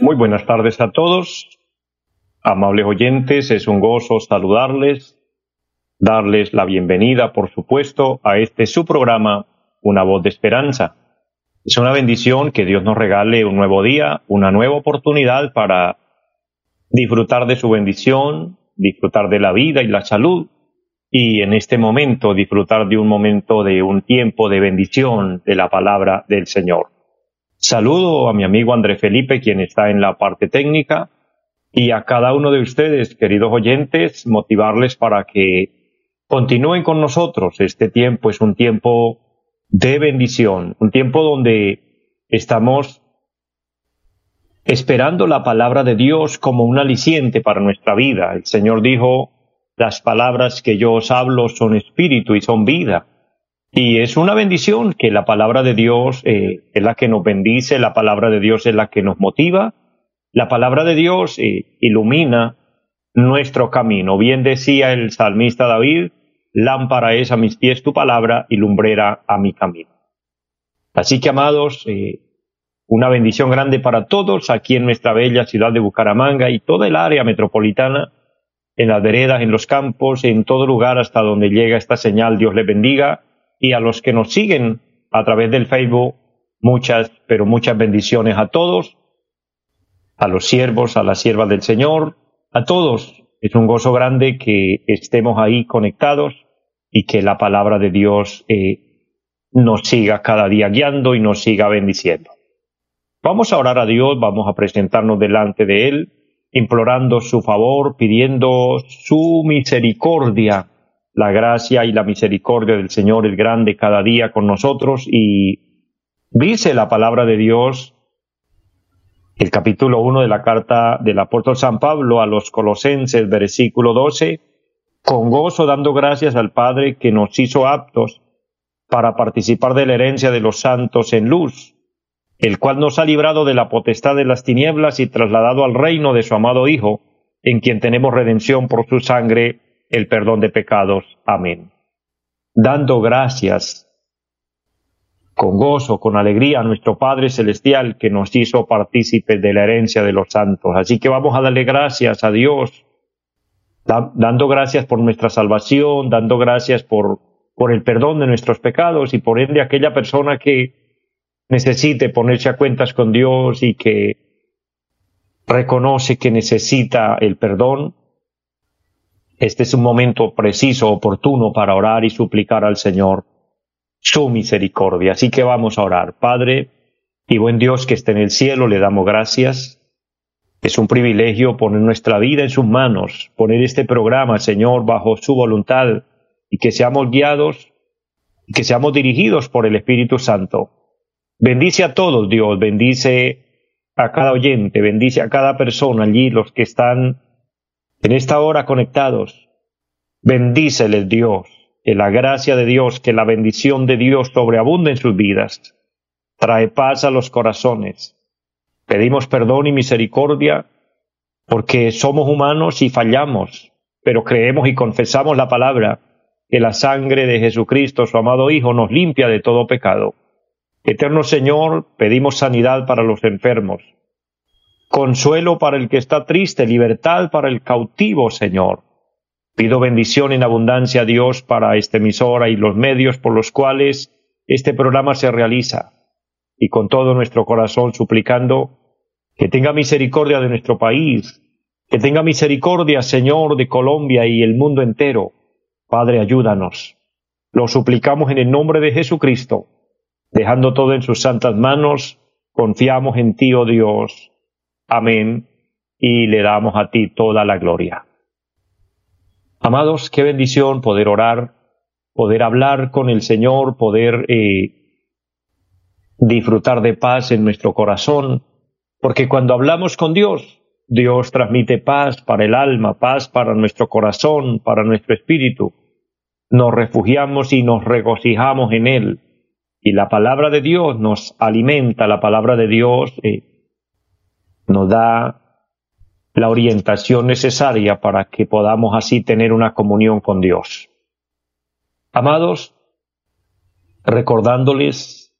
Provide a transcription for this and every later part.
Muy buenas tardes a todos, amables oyentes, es un gozo saludarles, darles la bienvenida, por supuesto, a este su programa, Una voz de esperanza. Es una bendición que Dios nos regale un nuevo día, una nueva oportunidad para disfrutar de su bendición, disfrutar de la vida y la salud, y en este momento disfrutar de un momento de un tiempo de bendición de la palabra del Señor. Saludo a mi amigo André Felipe, quien está en la parte técnica, y a cada uno de ustedes, queridos oyentes, motivarles para que continúen con nosotros. Este tiempo es un tiempo de bendición, un tiempo donde estamos esperando la palabra de Dios como un aliciente para nuestra vida. El Señor dijo, las palabras que yo os hablo son espíritu y son vida. Y es una bendición que la palabra de Dios eh, es la que nos bendice, la palabra de Dios es la que nos motiva, la palabra de Dios eh, ilumina nuestro camino. Bien decía el salmista David, lámpara es a mis pies tu palabra y lumbrera a mi camino. Así que, amados, eh, una bendición grande para todos aquí en nuestra bella ciudad de Bucaramanga y toda el área metropolitana en las veredas, en los campos, en todo lugar hasta donde llega esta señal. Dios les bendiga. Y a los que nos siguen a través del Facebook, muchas, pero muchas bendiciones a todos, a los siervos, a las siervas del Señor, a todos. Es un gozo grande que estemos ahí conectados y que la palabra de Dios eh, nos siga cada día guiando y nos siga bendiciendo. Vamos a orar a Dios, vamos a presentarnos delante de Él implorando su favor, pidiendo su misericordia, la gracia y la misericordia del Señor el grande cada día con nosotros y dice la palabra de Dios el capítulo 1 de la carta del apóstol San Pablo a los colosenses, versículo 12, con gozo dando gracias al Padre que nos hizo aptos para participar de la herencia de los santos en luz el cual nos ha librado de la potestad de las tinieblas y trasladado al reino de su amado Hijo, en quien tenemos redención por su sangre, el perdón de pecados. Amén. Dando gracias con gozo, con alegría a nuestro Padre Celestial que nos hizo partícipes de la herencia de los santos. Así que vamos a darle gracias a Dios, dando gracias por nuestra salvación, dando gracias por, por el perdón de nuestros pecados y por ende aquella persona que necesite ponerse a cuentas con Dios y que reconoce que necesita el perdón, este es un momento preciso, oportuno para orar y suplicar al Señor su misericordia. Así que vamos a orar. Padre y buen Dios que esté en el cielo, le damos gracias. Es un privilegio poner nuestra vida en sus manos, poner este programa, Señor, bajo su voluntad y que seamos guiados y que seamos dirigidos por el Espíritu Santo. Bendice a todos, Dios, bendice a cada oyente, bendice a cada persona allí, los que están en esta hora conectados. Bendíceles, Dios, que la gracia de Dios, que la bendición de Dios sobreabunde en sus vidas. Trae paz a los corazones. Pedimos perdón y misericordia porque somos humanos y fallamos, pero creemos y confesamos la palabra, que la sangre de Jesucristo, su amado Hijo, nos limpia de todo pecado. Eterno Señor, pedimos sanidad para los enfermos, consuelo para el que está triste, libertad para el cautivo, Señor. Pido bendición en abundancia a Dios para esta emisora y los medios por los cuales este programa se realiza, y con todo nuestro corazón suplicando que tenga misericordia de nuestro país, que tenga misericordia, Señor, de Colombia y el mundo entero. Padre, ayúdanos. Lo suplicamos en el nombre de Jesucristo Dejando todo en sus santas manos, confiamos en ti, oh Dios. Amén. Y le damos a ti toda la gloria. Amados, qué bendición poder orar poder hablar con el Señor, poder eh, disfrutar de paz en nuestro corazón, porque cuando hablamos con Dios, Dios transmite paz para el alma, paz para nuestro corazón, para nuestro espíritu. Nos refugiamos y nos regocijamos en Él. Y la palabra de Dios nos alimenta, la palabra de Dios eh, nos da la orientación necesaria para que podamos así tener una comunión con Dios. Amados, recordándoles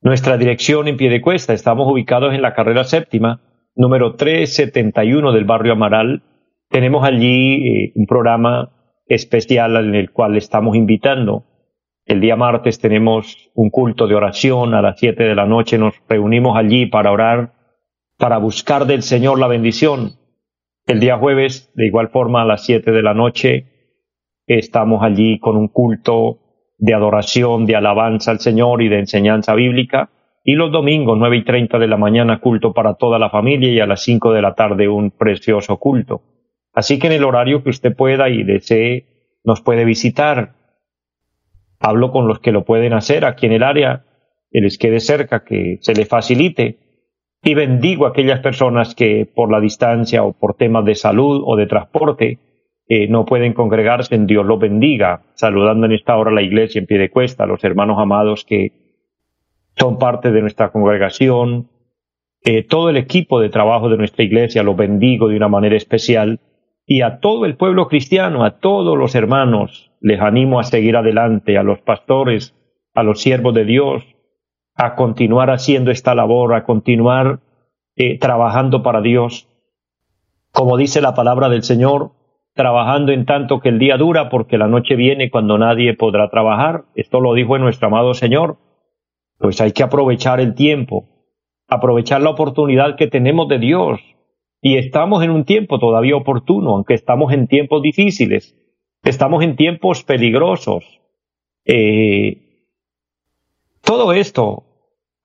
nuestra dirección en pie de cuesta, estamos ubicados en la carrera séptima, número 371 del barrio Amaral. Tenemos allí eh, un programa especial en el cual estamos invitando. El día martes tenemos un culto de oración a las 7 de la noche. Nos reunimos allí para orar, para buscar del Señor la bendición. El día jueves, de igual forma, a las 7 de la noche, Estamos allí con un culto de adoración, de alabanza al Señor y de enseñanza bíblica. Y los domingos, nueve y treinta de la mañana, culto para toda la familia y a las cinco de la tarde un precioso culto. Así que en el horario que usted pueda y desee, nos puede visitar. Hablo con los que lo pueden hacer aquí en el área, que les quede cerca, que se le facilite. Y bendigo a aquellas personas que por la distancia o por temas de salud o de transporte no pueden congregarse, en Dios los bendiga, saludando en esta hora la iglesia en pie de cuesta, a los hermanos amados que son parte de nuestra congregación, eh, todo el equipo de trabajo de nuestra iglesia, los bendigo de una manera especial, y a todo el pueblo cristiano, a todos los hermanos, les animo a seguir adelante, a los pastores, a los siervos de Dios, a continuar haciendo esta labor, a continuar eh, trabajando para Dios. Como dice la palabra del Señor, trabajando en tanto que el día dura, porque la noche viene cuando nadie podrá trabajar. Esto lo dijo nuestro amado Señor. Pues hay que aprovechar el tiempo, aprovechar la oportunidad que tenemos de Dios. Y estamos en un tiempo todavía oportuno, aunque estamos en tiempos difíciles, estamos en tiempos peligrosos. Eh, todo esto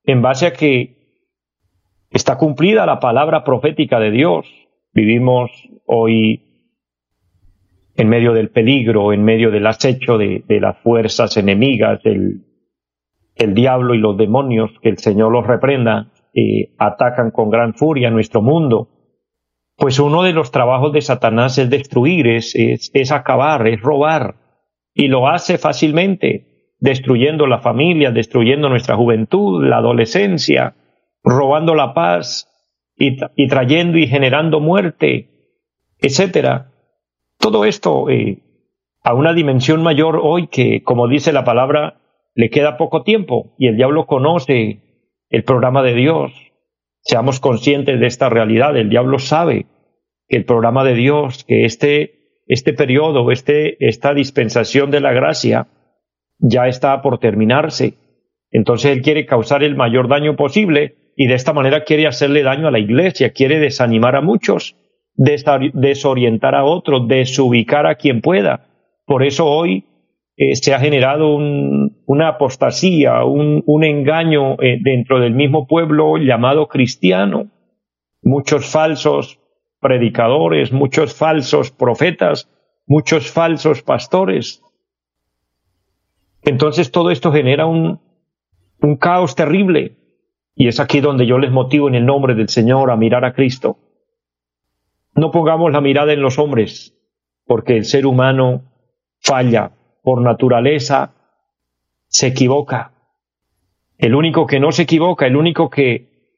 en base a que está cumplida la palabra profética de Dios. Vivimos hoy en medio del peligro, en medio del acecho de, las fuerzas enemigas, del el diablo y los demonios, que el Señor los reprenda, eh, atacan con gran furia nuestro mundo, pues uno de los trabajos de Satanás es destruir, es, es, acabar, es robar, y lo hace fácilmente, destruyendo la familia, destruyendo nuestra juventud, la adolescencia, robando la paz y, trayendo y generando muerte, etcétera todo esto eh, a una dimensión mayor hoy que, como dice la palabra, le queda poco tiempo y el diablo conoce el programa de Dios. Seamos conscientes de esta realidad. El diablo sabe que el programa de Dios, que este, este periodo, este, esta dispensación de la gracia ya está por terminarse. Entonces él quiere causar el mayor daño posible y de esta manera quiere hacerle daño a la iglesia, quiere desanimar a muchos desorientar a otros, desubicar a quien pueda. Por eso hoy eh, se ha generado una apostasía, un, engaño eh, dentro del mismo pueblo llamado cristiano. Muchos falsos predicadores, muchos falsos profetas, muchos falsos pastores. Entonces todo esto genera un, un caos terrible. Y es aquí donde yo les motivo en el nombre del Señor a mirar a Cristo no pongamos la mirada en los hombres, porque el ser humano falla por naturaleza, se equivoca. El único que no se equivoca, el único que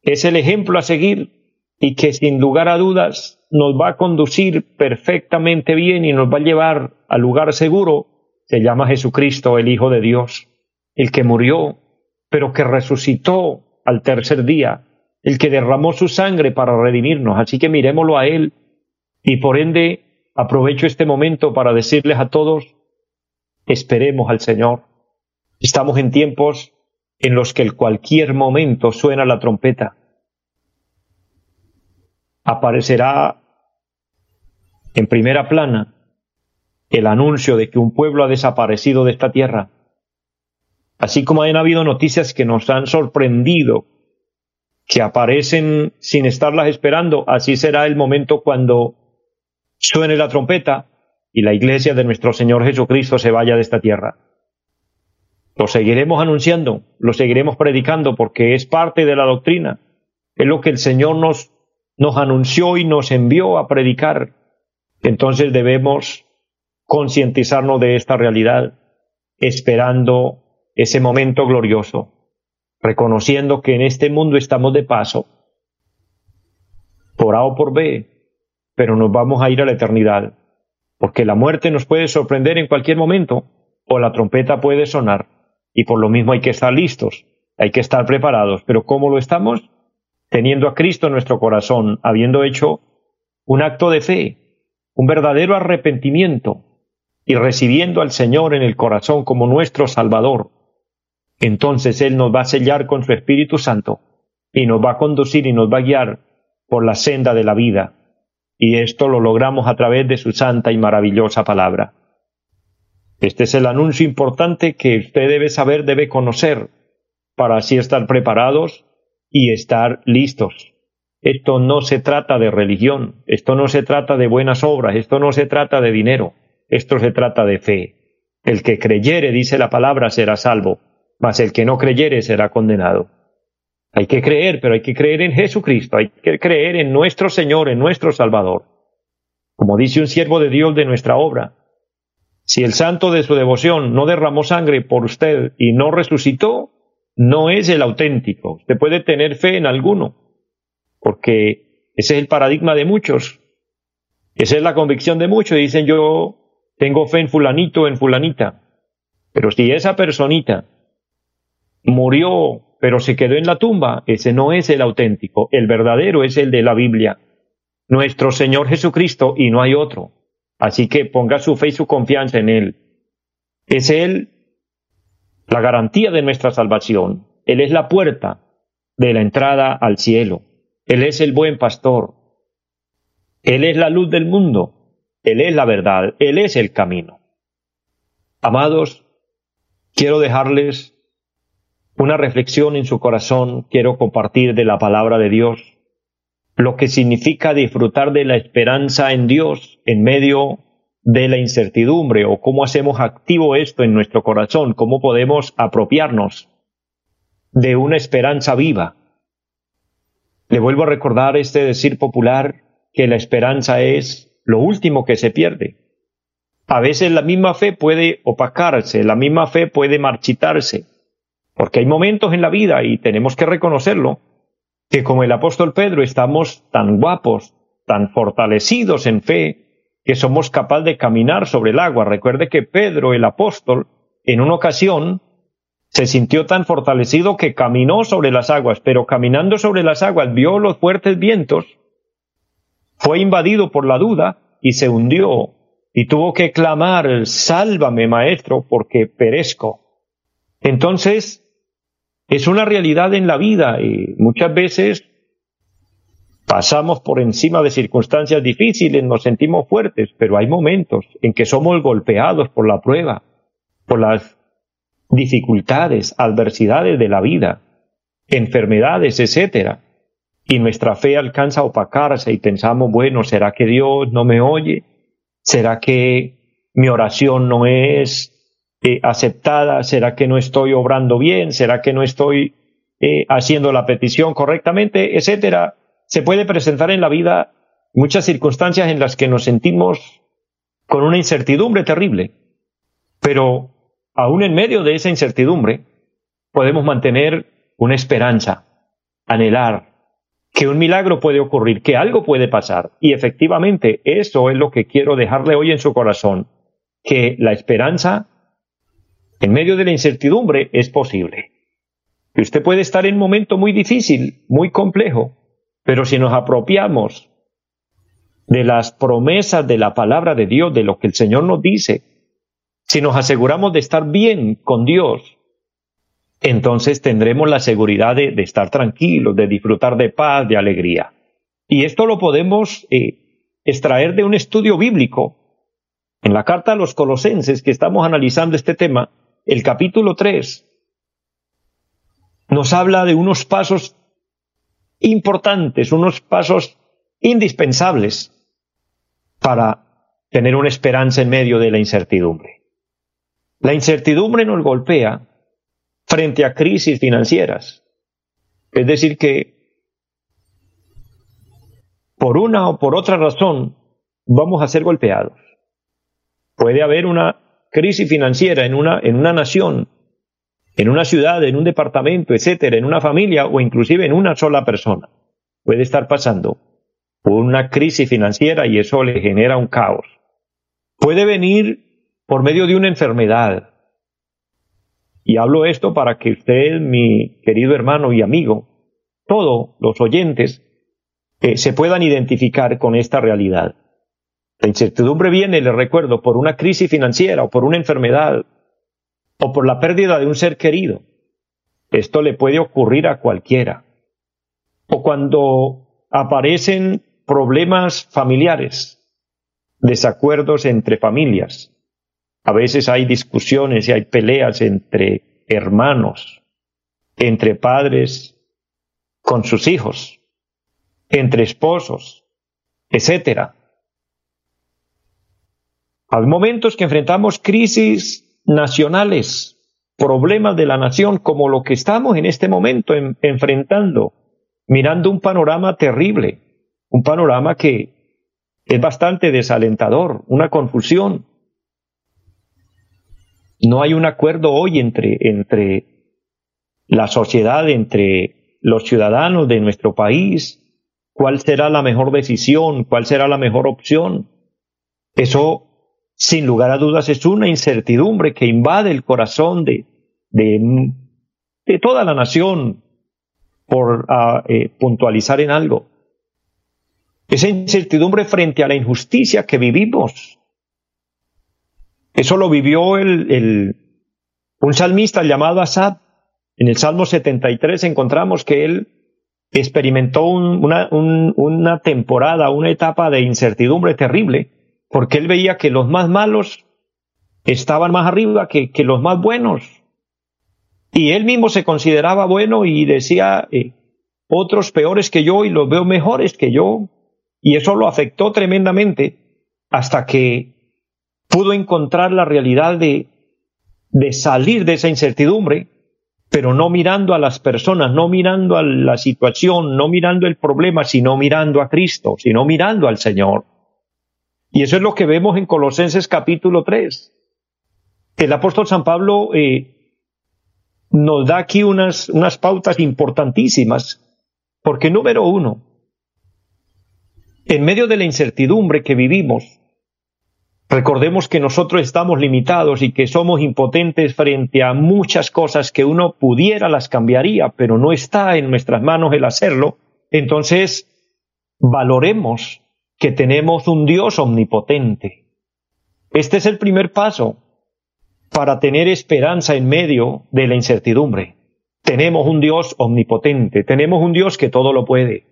es el ejemplo a seguir y que sin lugar a dudas nos va a conducir perfectamente bien y nos va a llevar al lugar seguro, se llama Jesucristo, el Hijo de Dios, el que murió, pero que resucitó al tercer día el que derramó su sangre para redimirnos. Así que miremoslo a Él y por ende aprovecho este momento para decirles a todos, esperemos al Señor. Estamos en tiempos en los que en cualquier momento suena la trompeta. Aparecerá en primera plana el anuncio de que un pueblo ha desaparecido de esta tierra. Así como han habido noticias que nos han sorprendido que aparecen sin estarlas esperando. Así será el momento cuando suene la trompeta y la iglesia de nuestro Señor Jesucristo se vaya de esta tierra. Lo seguiremos anunciando, lo seguiremos predicando porque es parte de la doctrina. Es lo que el Señor nos, nos anunció y nos envió a predicar. Entonces debemos concientizarnos de esta realidad, esperando ese momento glorioso, reconociendo que en este mundo estamos de paso, por A o por B, pero nos vamos a ir a la eternidad, porque la muerte nos puede sorprender en cualquier momento, o la trompeta puede sonar, y por lo mismo hay que estar listos, hay que estar preparados, pero ¿cómo lo estamos? Teniendo a Cristo en nuestro corazón, habiendo hecho un acto de fe, un verdadero arrepentimiento, y recibiendo al Señor en el corazón como nuestro Salvador, entonces Él nos va a sellar con su Espíritu Santo y nos va a conducir y nos va a guiar por la senda de la vida. Y esto lo logramos a través de su santa y maravillosa palabra. Este es el anuncio importante que usted debe saber, debe conocer, para así estar preparados y estar listos. Esto no se trata de religión, esto no se trata de buenas obras, esto no se trata de dinero, esto se trata de fe. El que creyere, dice la palabra, será salvo, mas el que no creyere será condenado. Hay que creer, pero hay que creer en Jesucristo, hay que creer en nuestro Señor, en nuestro Salvador. Como dice un siervo de Dios de nuestra obra, si el santo de su devoción no derramó sangre por usted y no resucitó, no es el auténtico. Usted puede tener fe en alguno, porque ese es el paradigma de muchos. Esa es la convicción de muchos. Dicen yo tengo fe en fulanito, en fulanita. Pero si esa personita murió, pero se quedó en la tumba, ese no es el auténtico. El verdadero es el de la Biblia. Nuestro Señor Jesucristo y no hay otro. Así que ponga su fe y su confianza en Él. Es Él la garantía de nuestra salvación. Él es la puerta de la entrada al cielo. Él es el buen pastor. Él es la luz del mundo. Él es la verdad, Él es el camino. Amados, quiero dejarles una reflexión en su corazón, quiero compartir de la palabra de Dios, lo que significa disfrutar de la esperanza en Dios en medio de la incertidumbre o cómo hacemos activo esto en nuestro corazón, cómo podemos apropiarnos de una esperanza viva. Le vuelvo a recordar este decir popular que la esperanza es lo último que se pierde. A veces la misma fe puede opacarse, la misma fe puede marchitarse, porque hay momentos en la vida, y tenemos que reconocerlo, que como el apóstol Pedro estamos tan guapos, tan fortalecidos en fe, que somos capaces de caminar sobre el agua. Recuerde que Pedro, el apóstol, en una ocasión se sintió tan fortalecido que caminó sobre las aguas, pero caminando sobre las aguas vio los fuertes vientos fue invadido por la duda y se hundió y tuvo que clamar, sálvame maestro, porque perezco. Entonces, es una realidad en la vida y muchas veces pasamos por encima de circunstancias difíciles, nos sentimos fuertes, pero hay momentos en que somos golpeados por la prueba, por las dificultades, adversidades de la vida, enfermedades, etcétera y nuestra fe alcanza a opacarse y pensamos, bueno, ¿será que Dios no me oye? ¿Será que mi oración no es eh, aceptada? ¿Será que no estoy obrando bien? ¿Será que no estoy eh, haciendo la petición correctamente? Etcétera. Se puede presentar en la vida muchas circunstancias en las que nos sentimos con una incertidumbre terrible, pero aún en medio de esa incertidumbre podemos mantener una esperanza, anhelar, que un milagro puede ocurrir, que algo puede pasar. Y efectivamente, eso es lo que quiero dejarle hoy en su corazón, que la esperanza en medio de la incertidumbre es posible. Que usted puede estar en un momento muy difícil, muy complejo, pero si nos apropiamos de las promesas de la palabra de Dios, de lo que el Señor nos dice, si nos aseguramos de estar bien con Dios, entonces tendremos la seguridad de, estar tranquilos, de disfrutar de paz, de alegría. Y esto lo podemos eh, extraer de un estudio bíblico. En la carta a los colosenses que estamos analizando este tema, el capítulo 3 nos habla de unos pasos importantes, unos pasos indispensables para tener una esperanza en medio de la incertidumbre. La incertidumbre nos golpea frente a crisis financieras. Es decir, que por una o por otra razón vamos a ser golpeados. Puede haber una crisis financiera en una, en una nación, en una ciudad, en un departamento, etcétera, en una familia o inclusive en una sola persona. Puede estar pasando una crisis financiera y eso le genera un caos puede venir por medio de una enfermedad. Y hablo esto para que usted, mi querido hermano y amigo, todos los oyentes, eh, se puedan identificar con esta realidad. La incertidumbre viene, le recuerdo, por una crisis financiera o por una enfermedad o por la pérdida de un ser querido. Esto le puede ocurrir a cualquiera. O cuando aparecen problemas familiares, desacuerdos entre familias. A veces hay discusiones y hay peleas entre hermanos, entre padres con sus hijos, entre esposos, etc. Hay momentos que enfrentamos crisis nacionales, problemas de la nación, como lo que estamos en este momento enfrentando, mirando un panorama terrible, un panorama que es bastante desalentador, una confusión. No hay un acuerdo hoy entre, entre la sociedad, entre los ciudadanos de nuestro país, cuál será la mejor decisión, cuál será la mejor opción. Eso, sin lugar a dudas, es una incertidumbre que invade el corazón de, de, toda la nación, por ah, eh, puntualizar en algo esa incertidumbre frente a la injusticia que vivimos. Eso lo vivió el, un salmista llamado Asad. En el Salmo 73 encontramos que él experimentó una, una, temporada, una etapa de incertidumbre terrible, porque él veía que los más malos estaban más arriba que, los más buenos. Y él mismo se consideraba bueno y decía, eh, otros peores que yo y los veo mejores que yo. Y eso lo afectó tremendamente hasta que pudo encontrar la realidad de, de salir de esa incertidumbre, pero no mirando a las personas, no mirando a la situación, no mirando el problema, sino mirando a Cristo, sino mirando al Señor. Y eso es lo que vemos en Colosenses capítulo 3. El apóstol San Pablo eh, nos da aquí unas, unas pautas importantísimas, porque número uno, en medio de la incertidumbre que vivimos, recordemos que nosotros estamos limitados y que somos impotentes frente a muchas cosas que uno pudiera las cambiaría, pero no está en nuestras manos el hacerlo. Entonces, valoremos que tenemos un Dios omnipotente. Este es el primer paso para tener esperanza en medio de la incertidumbre. Tenemos un Dios omnipotente, tenemos un Dios que todo lo puede.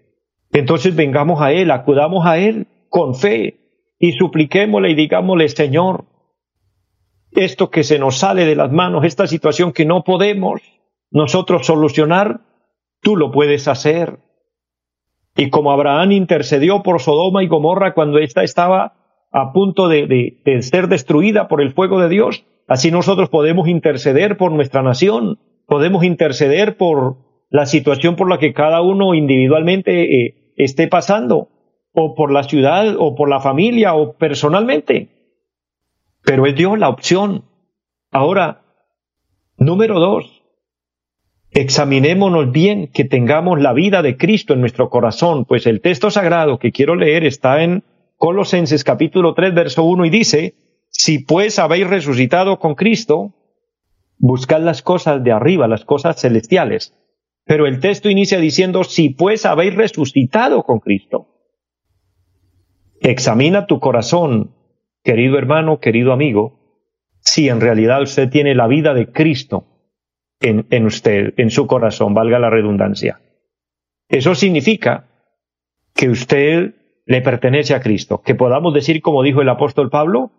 Entonces vengamos a Él, acudamos a Él con fe y supliquémosle y digámosle, Señor, esto que se nos sale de las manos, esta situación que no podemos nosotros solucionar, tú lo puedes hacer. Y como Abraham intercedió por Sodoma y Gomorra cuando ésta estaba a punto de, ser destruida por el fuego de Dios, así nosotros podemos interceder por nuestra nación, podemos interceder por la situación por la que cada uno individualmente eh, esté pasando, o por la ciudad, o por la familia, o personalmente. Pero es Dios la opción. Ahora, número dos, examinémonos bien que tengamos la vida de Cristo en nuestro corazón, pues el texto sagrado que quiero leer está en Colosenses capítulo 3, verso 1 y dice, si pues habéis resucitado con Cristo, buscad las cosas de arriba, las cosas celestiales pero el texto inicia diciendo, si pues habéis resucitado con Cristo. Examina tu corazón, querido hermano, querido amigo, si en realidad usted tiene la vida de Cristo en, en usted, en su corazón, valga la redundancia. Eso significa que usted le pertenece a Cristo, que podamos decir, como dijo el apóstol Pablo,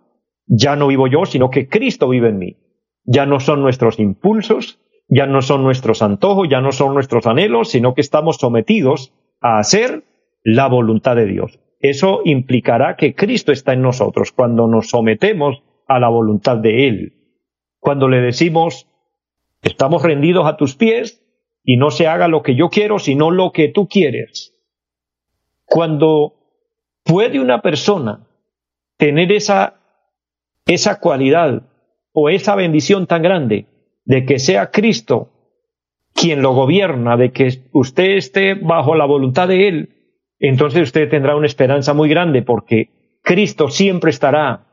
ya no vivo yo, sino que Cristo vive en mí. Ya no son nuestros impulsos, ya no son nuestros antojos, ya no son nuestros anhelos, sino que estamos sometidos a hacer la voluntad de Dios. eso implicará que Cristo está en nosotros cuando nos sometemos a la voluntad de Él. Cuando le decimos, estamos rendidos a tus pies y no se haga lo que yo quiero, sino lo que tú quieres. Cuando puede una persona tener esa, esa cualidad o esa bendición tan grande de que sea Cristo quien lo gobierna, de que usted esté bajo la voluntad de Él, entonces usted tendrá una esperanza muy grande porque Cristo siempre estará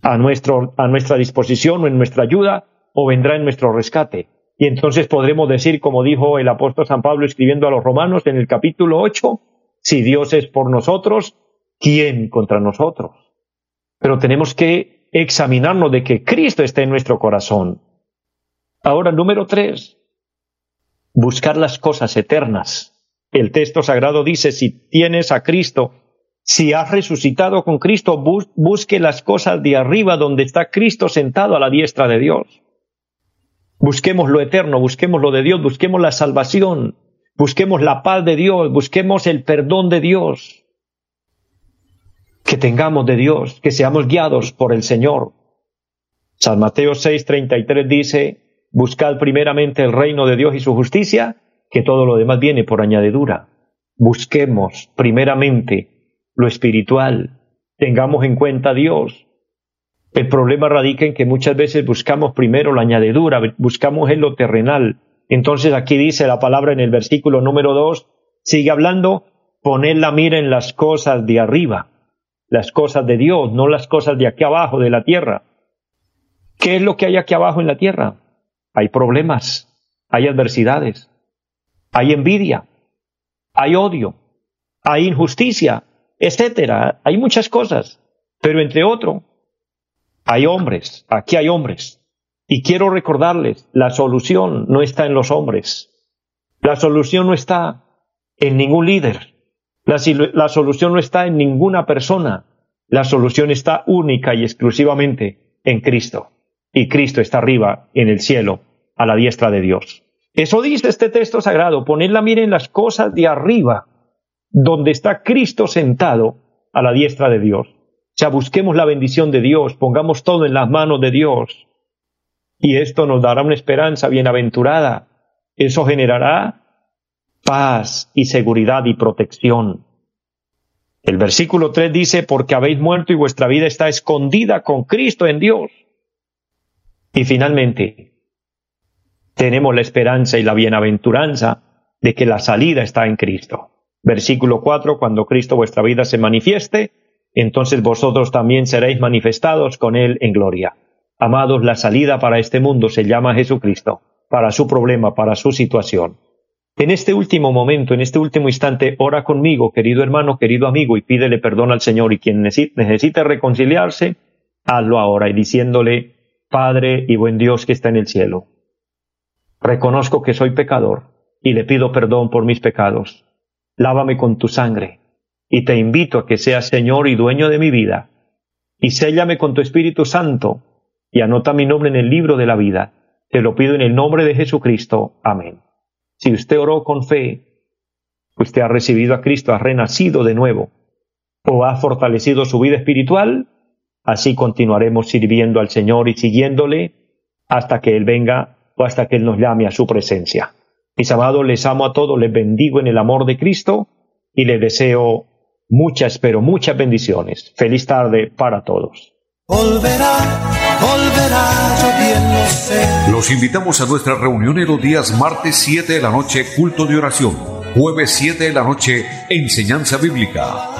a, nuestro, a nuestra disposición o en nuestra ayuda o vendrá en nuestro rescate. Y entonces podremos decir, como dijo el apóstol San Pablo escribiendo a los romanos en el capítulo 8, si Dios es por nosotros, ¿quién contra nosotros? Pero tenemos que examinarnos de que Cristo esté en nuestro corazón. Ahora, número tres, buscar las cosas eternas. El texto sagrado dice, si tienes a Cristo, si has resucitado con Cristo, busque las cosas de arriba donde está Cristo sentado a la diestra de Dios. Busquemos lo eterno, busquemos lo de Dios, busquemos la salvación, busquemos la paz de Dios, busquemos el perdón de Dios. Que tengamos de Dios, que seamos guiados por el Señor. San Mateo 6:33 dice, buscad primeramente el reino de Dios y su justicia, que todo lo demás viene por añadidura. Busquemos primeramente lo espiritual, tengamos en cuenta a Dios. El problema radica en que muchas veces buscamos primero la añadidura, buscamos en lo terrenal. Entonces aquí dice la palabra en el versículo número 2, sigue hablando, poned la mira en las cosas de arriba, las cosas de Dios, no las cosas de aquí abajo, de la tierra. ¿Qué es lo que hay aquí abajo en la tierra? Hay problemas, hay adversidades, hay envidia, hay odio, hay injusticia, etcétera. Hay muchas cosas, pero entre otro, hay hombres, aquí hay hombres. Y quiero recordarles, la solución no está en los hombres. La solución no está en ningún líder. La, solución no está en ninguna persona. La solución está única y exclusivamente en Cristo. Y Cristo está arriba en el cielo, a la diestra de Dios. Eso dice este texto sagrado, poner la mira en las cosas de arriba, donde está Cristo sentado a la diestra de Dios. Sea, busquemos la bendición de Dios, pongamos todo en las manos de Dios. Y esto nos dará una esperanza bienaventurada. Eso generará paz y seguridad y protección. El versículo 3 dice, porque habéis muerto y vuestra vida está escondida con Cristo en Dios. Y finalmente, tenemos la esperanza y la bienaventuranza de que la salida está en Cristo. Versículo 4, cuando Cristo vuestra vida se manifieste, entonces vosotros también seréis manifestados con Él en gloria. Amados, la salida para este mundo se llama Jesucristo, para su problema, para su situación. En este último momento, en este último instante, ora conmigo, querido hermano, querido amigo, y pídele perdón al Señor. Y quien necesite reconciliarse, hazlo ahora y diciéndole, Padre y buen Dios que está en el cielo. Reconozco que soy pecador y le pido perdón por mis pecados lávame con tu sangre, y te invito a que seas Señor y dueño de mi vida, y séllame con tu Espíritu Santo, y anota mi nombre en el libro de la vida. Te lo pido en el nombre de Jesucristo. Amén. Si usted oró con fe, usted ha recibido a Cristo, ha renacido de nuevo, o ha fortalecido su vida espiritual, así continuaremos sirviendo al Señor y siguiéndole hasta que Él venga o hasta que Él nos llame a su presencia. Mis amados, les amo a todos, les bendigo en el amor de Cristo y les deseo muchas, pero muchas bendiciones. Feliz tarde para todos. Los invitamos a nuestra reunión en los días martes 7 de la noche, culto de oración Jueves 7 de la noche, enseñanza bíblica.